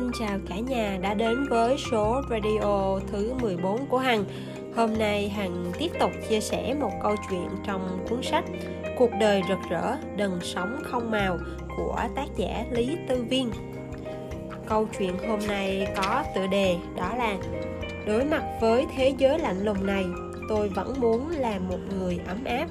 Xin chào cả nhà đã đến với số radio thứ 14 của Hằng. Hôm nay Hằng tiếp tục chia sẻ một câu chuyện trong cuốn sách Cuộc đời rực rỡ, đừng sống không màu của tác giả Lý Tư Viên. Câu chuyện hôm nay có tựa đề đó là Đối mặt với thế giới lạnh lùng này, tôi vẫn muốn là một người ấm áp.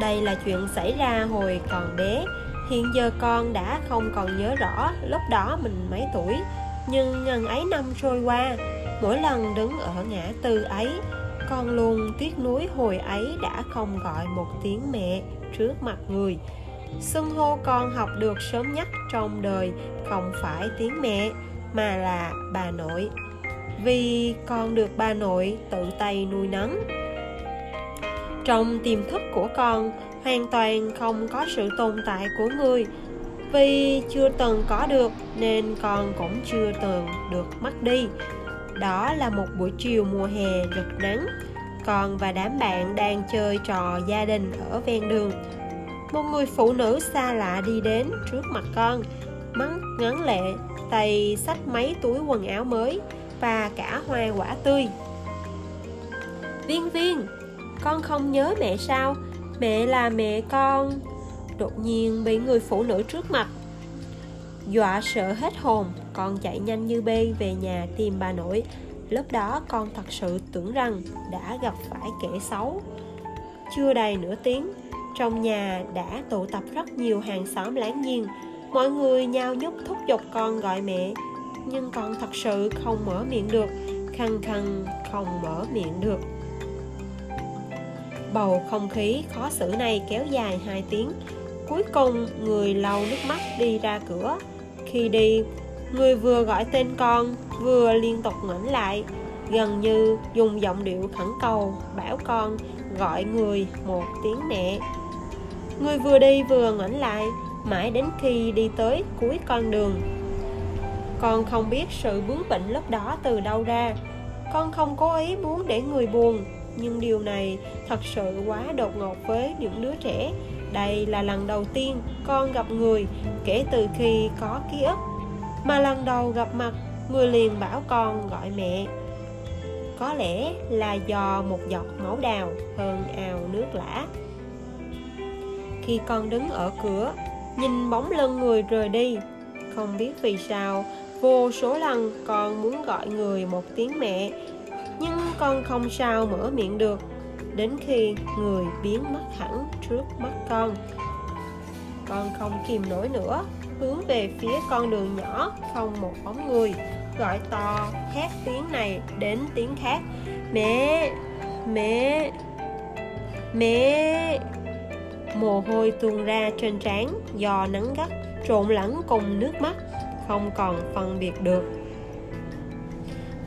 Đây là chuyện xảy ra hồi còn bé, Hiện giờ con đã không còn nhớ rõ lúc đó mình mấy tuổi. Nhưng ngần ấy năm trôi qua, Mỗi lần đứng ở ngã tư ấy, Con luôn tiếc nuối hồi ấy đã không gọi một tiếng mẹ trước mặt người. Xưng hô con học được sớm nhất trong đời Không phải tiếng mẹ, mà là bà nội. Vì con được bà nội tự tay nuôi nấng. Trong tiềm thức của con hoàn toàn không có sự tồn tại của người. Vì chưa từng có được nên con cũng chưa từng được mất đi. Đó là một buổi chiều mùa hè rực nắng. Con và đám bạn đang chơi trò gia đình ở ven đường. Một người phụ nữ xa lạ đi đến trước mặt con mắng ngắn lệ, tay xách mấy túi quần áo mới và cả hoa quả tươi. Viên viên, con không nhớ mẹ sao? Mẹ là mẹ con. Đột nhiên bị người phụ nữ trước mặt. Dọa sợ hết hồn, con chạy nhanh như bê về nhà tìm bà nội. Lúc đó con thật sự tưởng rằng đã gặp phải kẻ xấu. Chưa đầy nửa tiếng, trong nhà đã tụ tập rất nhiều hàng xóm láng giềng. Mọi người nhao nhúc thúc giục con gọi mẹ. Nhưng con thật sự không mở miệng được, khăng khăng không mở miệng được. Bầu không khí khó xử này kéo dài 2 tiếng. Cuối cùng người lau nước mắt đi ra cửa. Khi đi, người vừa gọi tên con Vừa liên tục ngoảnh lại Gần như dùng giọng điệu khẩn cầu Bảo con gọi người một tiếng mẹ. Người vừa đi vừa ngoảnh lại Mãi đến khi đi tới cuối con đường. Con không biết sự bướng bỉnh lúc đó từ đâu ra. Con không cố ý muốn để người buồn nhưng điều này thật sự quá đột ngột với những đứa trẻ. Đây là lần đầu tiên con gặp người kể từ khi có ký ức, mà lần đầu gặp mặt, người liền bảo con gọi mẹ. Có lẽ là do một giọt máu đào hơn ao nước lã. Khi con đứng ở cửa, nhìn bóng lưng người rời đi, không biết vì sao, vô số lần con muốn gọi người một tiếng mẹ con không sao mở miệng được. Đến khi người biến mất hẳn trước mắt con con không kìm nổi nữa, hướng về phía con đường nhỏ không một bóng người, gọi to, hét tiếng này đến tiếng khác. Mẹ mẹ mẹ, mồ hôi tuôn ra trên trán, do nắng gắt trộn lẫn cùng nước mắt, không còn phân biệt được.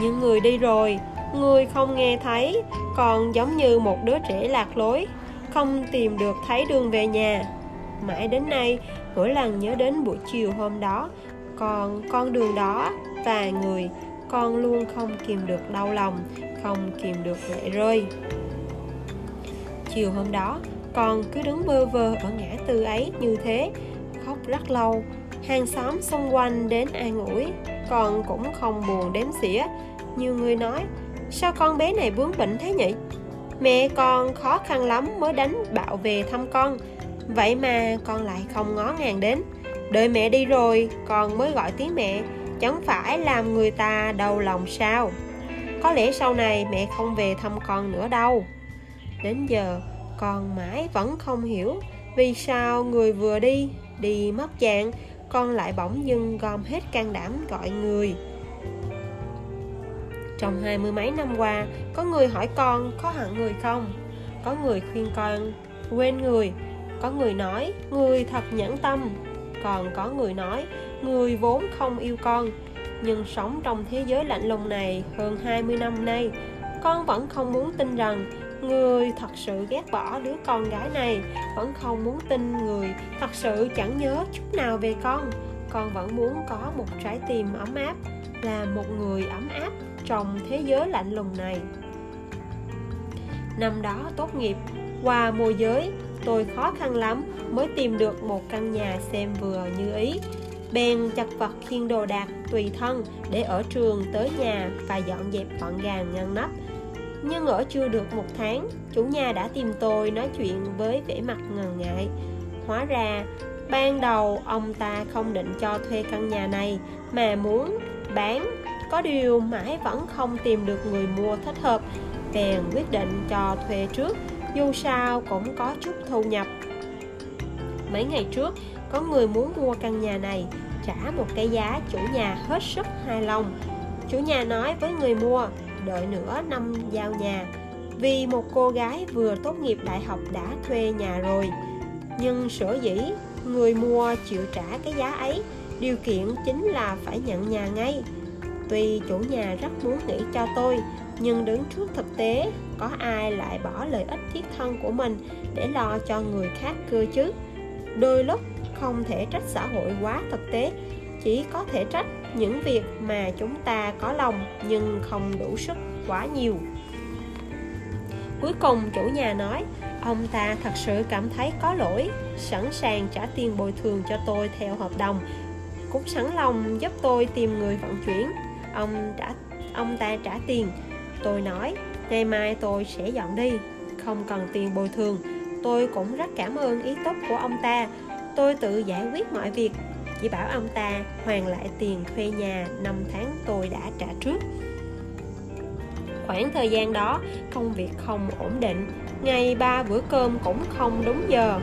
Những người đi rồi người không nghe thấy, còn giống như một đứa trẻ lạc lối, không tìm được thấy đường về nhà. Mãi đến nay, mỗi lần nhớ đến buổi chiều hôm đó, còn con đường đó, và người, con luôn không kìm được đau lòng, không kìm được lệ rơi. Chiều hôm đó, con cứ đứng bơ vơ ở ngã tư ấy như thế, khóc rất lâu. Hàng xóm xung quanh đến an ủi, con cũng không buồn đếm xỉa. Nhiều người nói Sao con bé này bướng bỉnh thế nhỉ? Mẹ con khó khăn lắm mới đánh bạo về thăm con. Vậy mà con lại không ngó ngàng đến. Đợi mẹ đi rồi, con mới gọi tiếng mẹ. Chẳng phải làm người ta đau lòng sao? Có lẽ sau này mẹ không về thăm con nữa đâu. Đến giờ, con mãi vẫn không hiểu Vì sao người vừa đi Đi mất dạng, Con lại bỗng dưng gom hết can đảm gọi người trong hai mươi mấy năm qua, có người hỏi con có hận người không? Có người khuyên con quên người, có người nói người thật nhẫn tâm, còn có người nói người vốn không yêu con. Nhưng sống trong thế giới lạnh lùng này hơn 20 năm nay, con vẫn không muốn tin rằng người thật sự ghét bỏ đứa con gái này. Vẫn không muốn tin người thật sự chẳng nhớ chút nào về con. Con vẫn muốn có một trái tim ấm áp là một người ấm áp trong thế giới lạnh lùng này. Năm đó tốt nghiệp, qua môi giới, tôi khó khăn lắm mới tìm được một căn nhà xem vừa như ý. Bèn chặt vật khiên đồ đạc tùy thân để ở trường tới nhà và dọn dẹp gọn gàng, ngăn nắp. Nhưng ở chưa được một tháng, chủ nhà đã tìm tôi nói chuyện với vẻ mặt ngần ngại. Hóa ra, ban đầu ông ta không định cho thuê căn nhà này mà muốn bán có điều mãi vẫn không tìm được người mua thích hợp, bèn quyết định cho thuê trước, dù sao cũng có chút thu nhập. Mấy ngày trước, có người muốn mua căn nhà này, trả một cái giá chủ nhà hết sức hài lòng. Chủ nhà nói với người mua, đợi nửa năm giao nhà, vì một cô gái vừa tốt nghiệp đại học đã thuê nhà rồi. Nhưng sở dĩ người mua chịu trả cái giá ấy, điều kiện chính là phải nhận nhà ngay tuy chủ nhà rất muốn nghĩ cho tôi, nhưng đứng trước thực tế, có ai lại bỏ lợi ích thiết thân của mình để lo cho người khác cơ chứ? Đôi lúc không thể trách xã hội quá thực tế, chỉ có thể trách những việc mà chúng ta có lòng nhưng không đủ sức quá nhiều. Cuối cùng chủ nhà nói, ông ta thật sự cảm thấy có lỗi, sẵn sàng trả tiền bồi thường cho tôi theo hợp đồng, cũng sẵn lòng giúp tôi tìm người vận chuyển ông đã, ông ta trả tiền. Tôi nói, ngày mai tôi sẽ dọn đi, không cần tiền bồi thường. Tôi cũng rất cảm ơn ý tốt của ông ta. Tôi tự giải quyết mọi việc. Chỉ bảo ông ta hoàn lại tiền thuê nhà năm tháng tôi đã trả trước. Khoảng thời gian đó, công việc không ổn định. Ngày ba bữa cơm cũng không đúng giờ.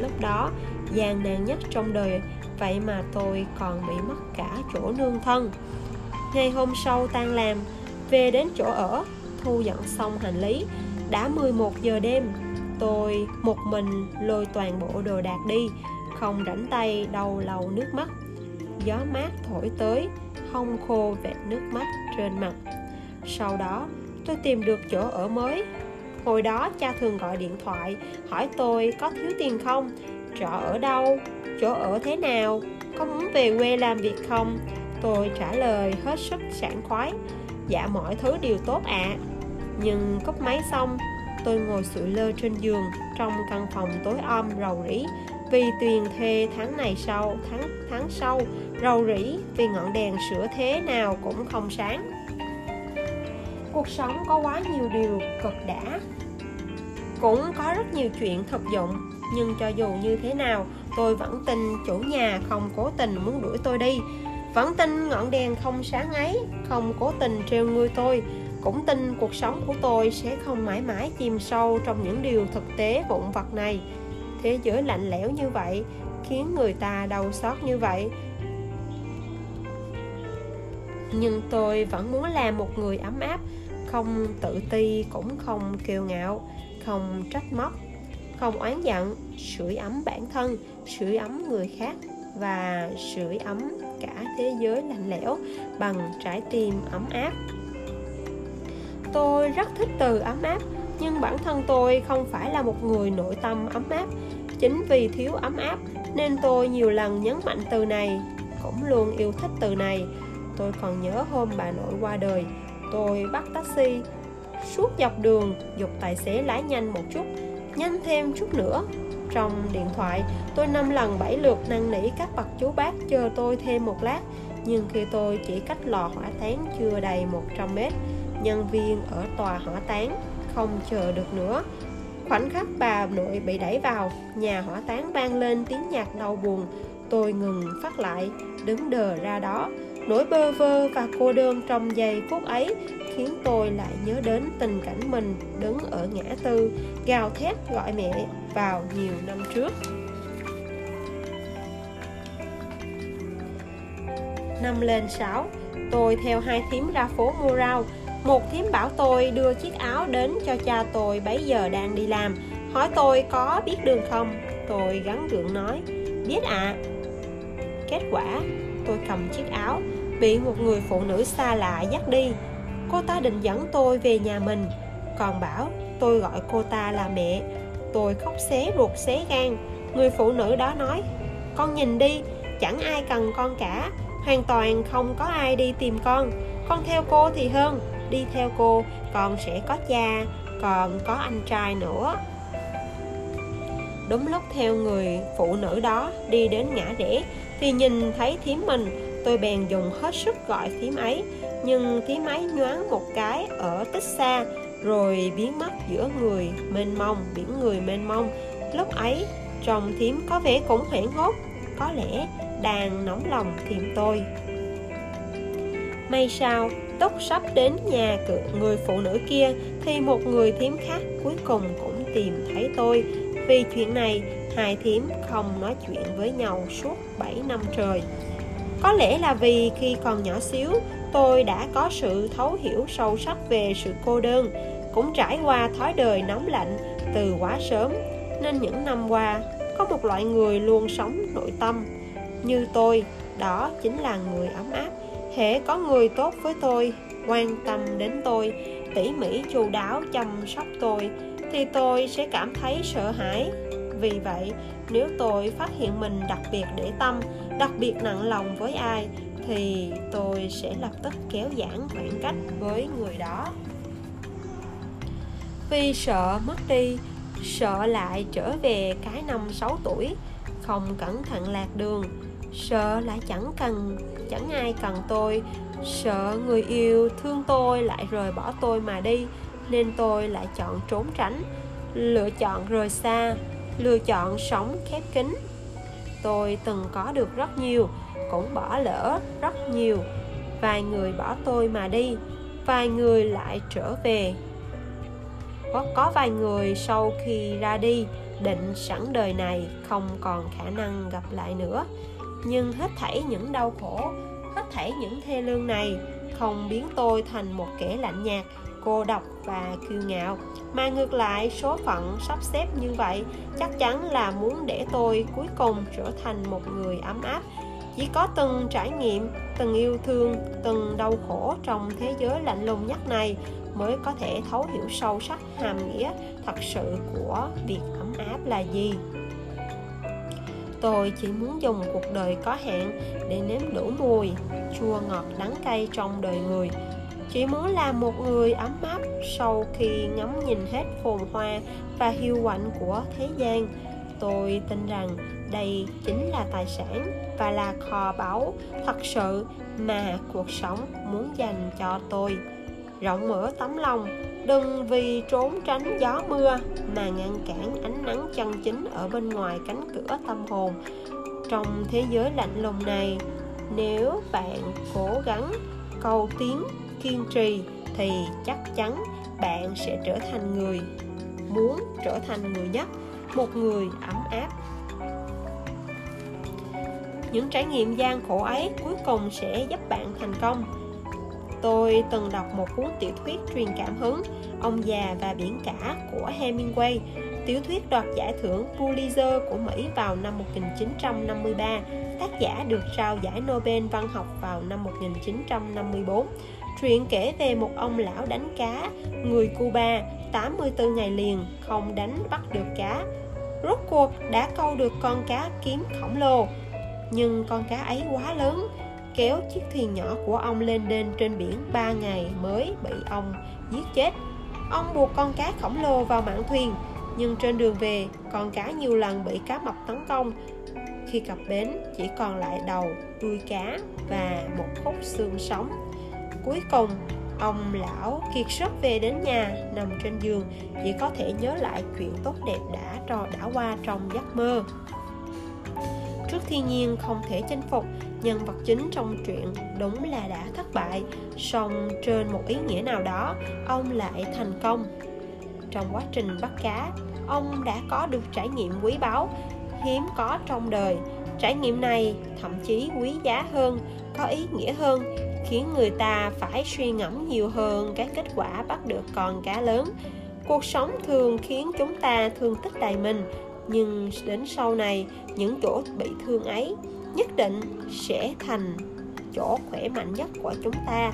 Lúc đó, gian nan nhất trong đời, vậy mà tôi còn bị mất cả chỗ nương thân ngày hôm sau tan làm, về đến chỗ ở, thu dọn xong hành lý. Đã 11 giờ đêm, tôi một mình lôi toàn bộ đồ đạc đi, không rảnh tay đầu lầu nước mắt. Gió mát thổi tới, hong khô vệt nước mắt trên mặt. Sau đó, tôi tìm được chỗ ở mới. Hồi đó, cha thường gọi điện thoại, hỏi tôi có thiếu tiền không? Trọ ở đâu? Chỗ ở thế nào? Có muốn về quê làm việc không? Tôi trả lời hết sức sảng khoái. Dạ mọi thứ đều tốt ạ. À. nhưng cúp máy xong, tôi ngồi sụi lơ trên giường trong căn phòng tối om rầu rĩ. Vì tuyền thê tháng này sau, tháng tháng sau, rầu rĩ vì ngọn đèn sửa thế nào cũng không sáng. Cuộc sống có quá nhiều điều cực đã. Cũng có rất nhiều chuyện thực dụng, nhưng cho dù như thế nào, tôi vẫn tin chủ nhà không cố tình muốn đuổi tôi đi vẫn tin ngọn đèn không sáng ấy, không cố tình trêu ngươi tôi. Cũng tin cuộc sống của tôi sẽ không mãi mãi chìm sâu trong những điều thực tế vụn vặt này. Thế giới lạnh lẽo như vậy, khiến người ta đau xót như vậy. Nhưng tôi vẫn muốn làm một người ấm áp, không tự ti cũng không kiêu ngạo, không trách móc, không oán giận, sưởi ấm bản thân, sưởi ấm người khác và sưởi ấm cả thế giới lạnh lẽo bằng trái tim ấm áp. Tôi rất thích từ ấm áp, nhưng bản thân tôi không phải là một người nội tâm ấm áp. Chính vì thiếu ấm áp nên tôi nhiều lần nhấn mạnh từ này, cũng luôn yêu thích từ này. Tôi còn nhớ hôm bà nội qua đời, tôi bắt taxi, suốt dọc đường dục tài xế lái nhanh một chút, nhanh thêm chút nữa trong điện thoại. Tôi năm lần bảy lượt năn nỉ các bậc chú bác chờ tôi thêm một lát, nhưng khi tôi chỉ cách lò hỏa táng chưa đầy 100 mét, nhân viên ở tòa hỏa táng không chờ được nữa. Khoảnh khắc bà nội bị đẩy vào, nhà hỏa táng vang lên tiếng nhạc đau buồn. Tôi ngừng phát lại, đứng đờ ra đó. Nỗi bơ vơ và cô đơn trong giây phút ấy khiến tôi lại nhớ đến tình cảnh mình đứng ở ngã tư, gào thét gọi mẹ vào nhiều năm trước. Năm lên sáu, tôi theo hai thím ra phố mua rau một thím bảo tôi đưa chiếc áo đến cho cha tôi bấy giờ đang đi làm. Hỏi tôi có biết đường không? Tôi gắn gượng nói, biết ạ. À. kết quả, tôi cầm chiếc áo, bị một người phụ nữ xa lạ dắt đi. Cô ta định dẫn tôi về nhà mình, còn bảo tôi gọi cô ta là mẹ tôi khóc xé ruột xé gan. Người phụ nữ đó nói, con nhìn đi, chẳng ai cần con cả, hoàn toàn không có ai đi tìm con. Con theo cô thì hơn, đi theo cô, con sẽ có cha, còn có anh trai nữa. Đúng lúc theo người phụ nữ đó đi đến ngã rẽ, thì nhìn thấy thím mình, tôi bèn dùng hết sức gọi thím ấy. Nhưng thím ấy nhoáng một cái ở tích xa rồi biến mất giữa người mênh mông, biển người mênh mông. Lúc ấy trông thím có vẻ cũng hoảng hốt. Có lẽ đang nóng lòng tìm tôi. May sao, túc sắp đến nhà cửa người phụ nữ kia, thì một người thím khác cuối cùng cũng tìm thấy tôi. Vì chuyện này, hai thím không nói chuyện với nhau suốt 7 năm trời. Có lẽ là vì khi còn nhỏ xíu, tôi đã có sự thấu hiểu sâu sắc về sự cô đơn cũng trải qua thói đời nóng lạnh từ quá sớm. Nên những năm qua, có một loại người luôn sống nội tâm như tôi, đó chính là người ấm áp. Hễ có người tốt với tôi, quan tâm đến tôi, tỉ mỉ chu đáo chăm sóc tôi, thì tôi sẽ cảm thấy sợ hãi. Vì vậy, nếu tôi phát hiện mình đặc biệt để tâm, đặc biệt nặng lòng với ai, thì tôi sẽ lập tức kéo giãn khoảng cách với người đó vì sợ mất đi, sợ lại trở về cái năm 6 tuổi, không cẩn thận lạc đường. Sợ lại chẳng cần, chẳng ai cần tôi. Sợ người yêu thương tôi lại rời bỏ tôi mà đi, nên tôi lại chọn trốn tránh. Lựa chọn rời xa, lựa chọn sống khép kín. Tôi từng có được rất nhiều, cũng bỏ lỡ rất nhiều. Vài người bỏ tôi mà đi, vài người lại trở về có có vài người sau khi ra đi, định sẵn đời này không còn khả năng gặp lại nữa. Nhưng hết thảy những đau khổ, hết thảy những thê lương này không biến tôi thành một kẻ lạnh nhạt, cô độc và kiêu ngạo. Mà ngược lại, số phận sắp xếp như vậy chắc chắn là muốn để tôi cuối cùng trở thành một người ấm áp chỉ có từng trải nghiệm, từng yêu thương, từng đau khổ trong thế giới lạnh lùng nhất này mới có thể thấu hiểu sâu sắc hàm nghĩa thật sự của việc ấm áp là gì. Tôi chỉ muốn dùng cuộc đời có hạn để nếm đủ mùi, chua ngọt đắng cay trong đời người. Chỉ muốn là một người ấm áp sau khi ngắm nhìn hết phồn hoa và hiu quạnh của thế gian. Tôi tin rằng đây chính là tài sản và là kho báu thật sự mà cuộc sống muốn dành cho tôi. Rộng mở tấm lòng, đừng vì trốn tránh gió mưa mà ngăn cản ánh nắng chân chính ở bên ngoài cánh cửa tâm hồn. Trong thế giới lạnh lùng này, nếu bạn cố gắng cầu tiến, kiên trì thì chắc chắn bạn sẽ trở thành người, muốn trở thành người nhất, một người ấm áp những trải nghiệm gian khổ ấy cuối cùng sẽ giúp bạn thành công. Tôi từng đọc một cuốn tiểu thuyết truyền cảm hứng ông già và biển cả của hemingway. Tiểu thuyết đoạt giải thưởng pulitzer của mỹ vào năm 1953 tác giả được trao giải nobel văn học vào năm 1954 Truyện kể về một ông lão đánh cá, người Cuba 84 ngày liền không đánh bắt được cá. Rốt cuộc đã câu được con cá kiếm khổng lồ, nhưng con cá ấy quá lớn, kéo chiếc thuyền nhỏ của ông lên đên trên biển 3 ngày mới bị ông giết chết. Ông buộc con cá khổng lồ vào mạn thuyền, nhưng trên đường về, con cá nhiều lần bị cá mập tấn công. Khi cập bến, chỉ còn lại đầu, đuôi cá và một khúc xương sống cuối cùng ông lão kiệt sức về đến nhà nằm trên giường chỉ có thể nhớ lại chuyện tốt đẹp đã trò đã qua trong giấc mơ trước thiên nhiên không thể chinh phục, nhân vật chính trong truyện đúng là đã thất bại, song trên một ý nghĩa nào đó, ông lại thành công. Trong quá trình bắt cá, ông đã có được trải nghiệm quý báu, hiếm có trong đời. Trải nghiệm này thậm chí quý giá hơn, có ý nghĩa hơn, khiến người ta phải suy ngẫm nhiều hơn cái kết quả bắt được con cá lớn. Cuộc sống thường khiến chúng ta thương tích đầy mình nhưng đến sau này, những chỗ bị thương ấy nhất định sẽ thành chỗ khỏe mạnh nhất của chúng ta.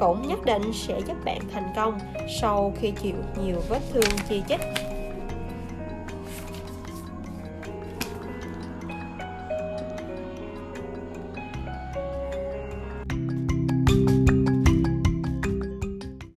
Cũng nhất định sẽ giúp bạn thành công sau khi chịu nhiều vết thương, chi chích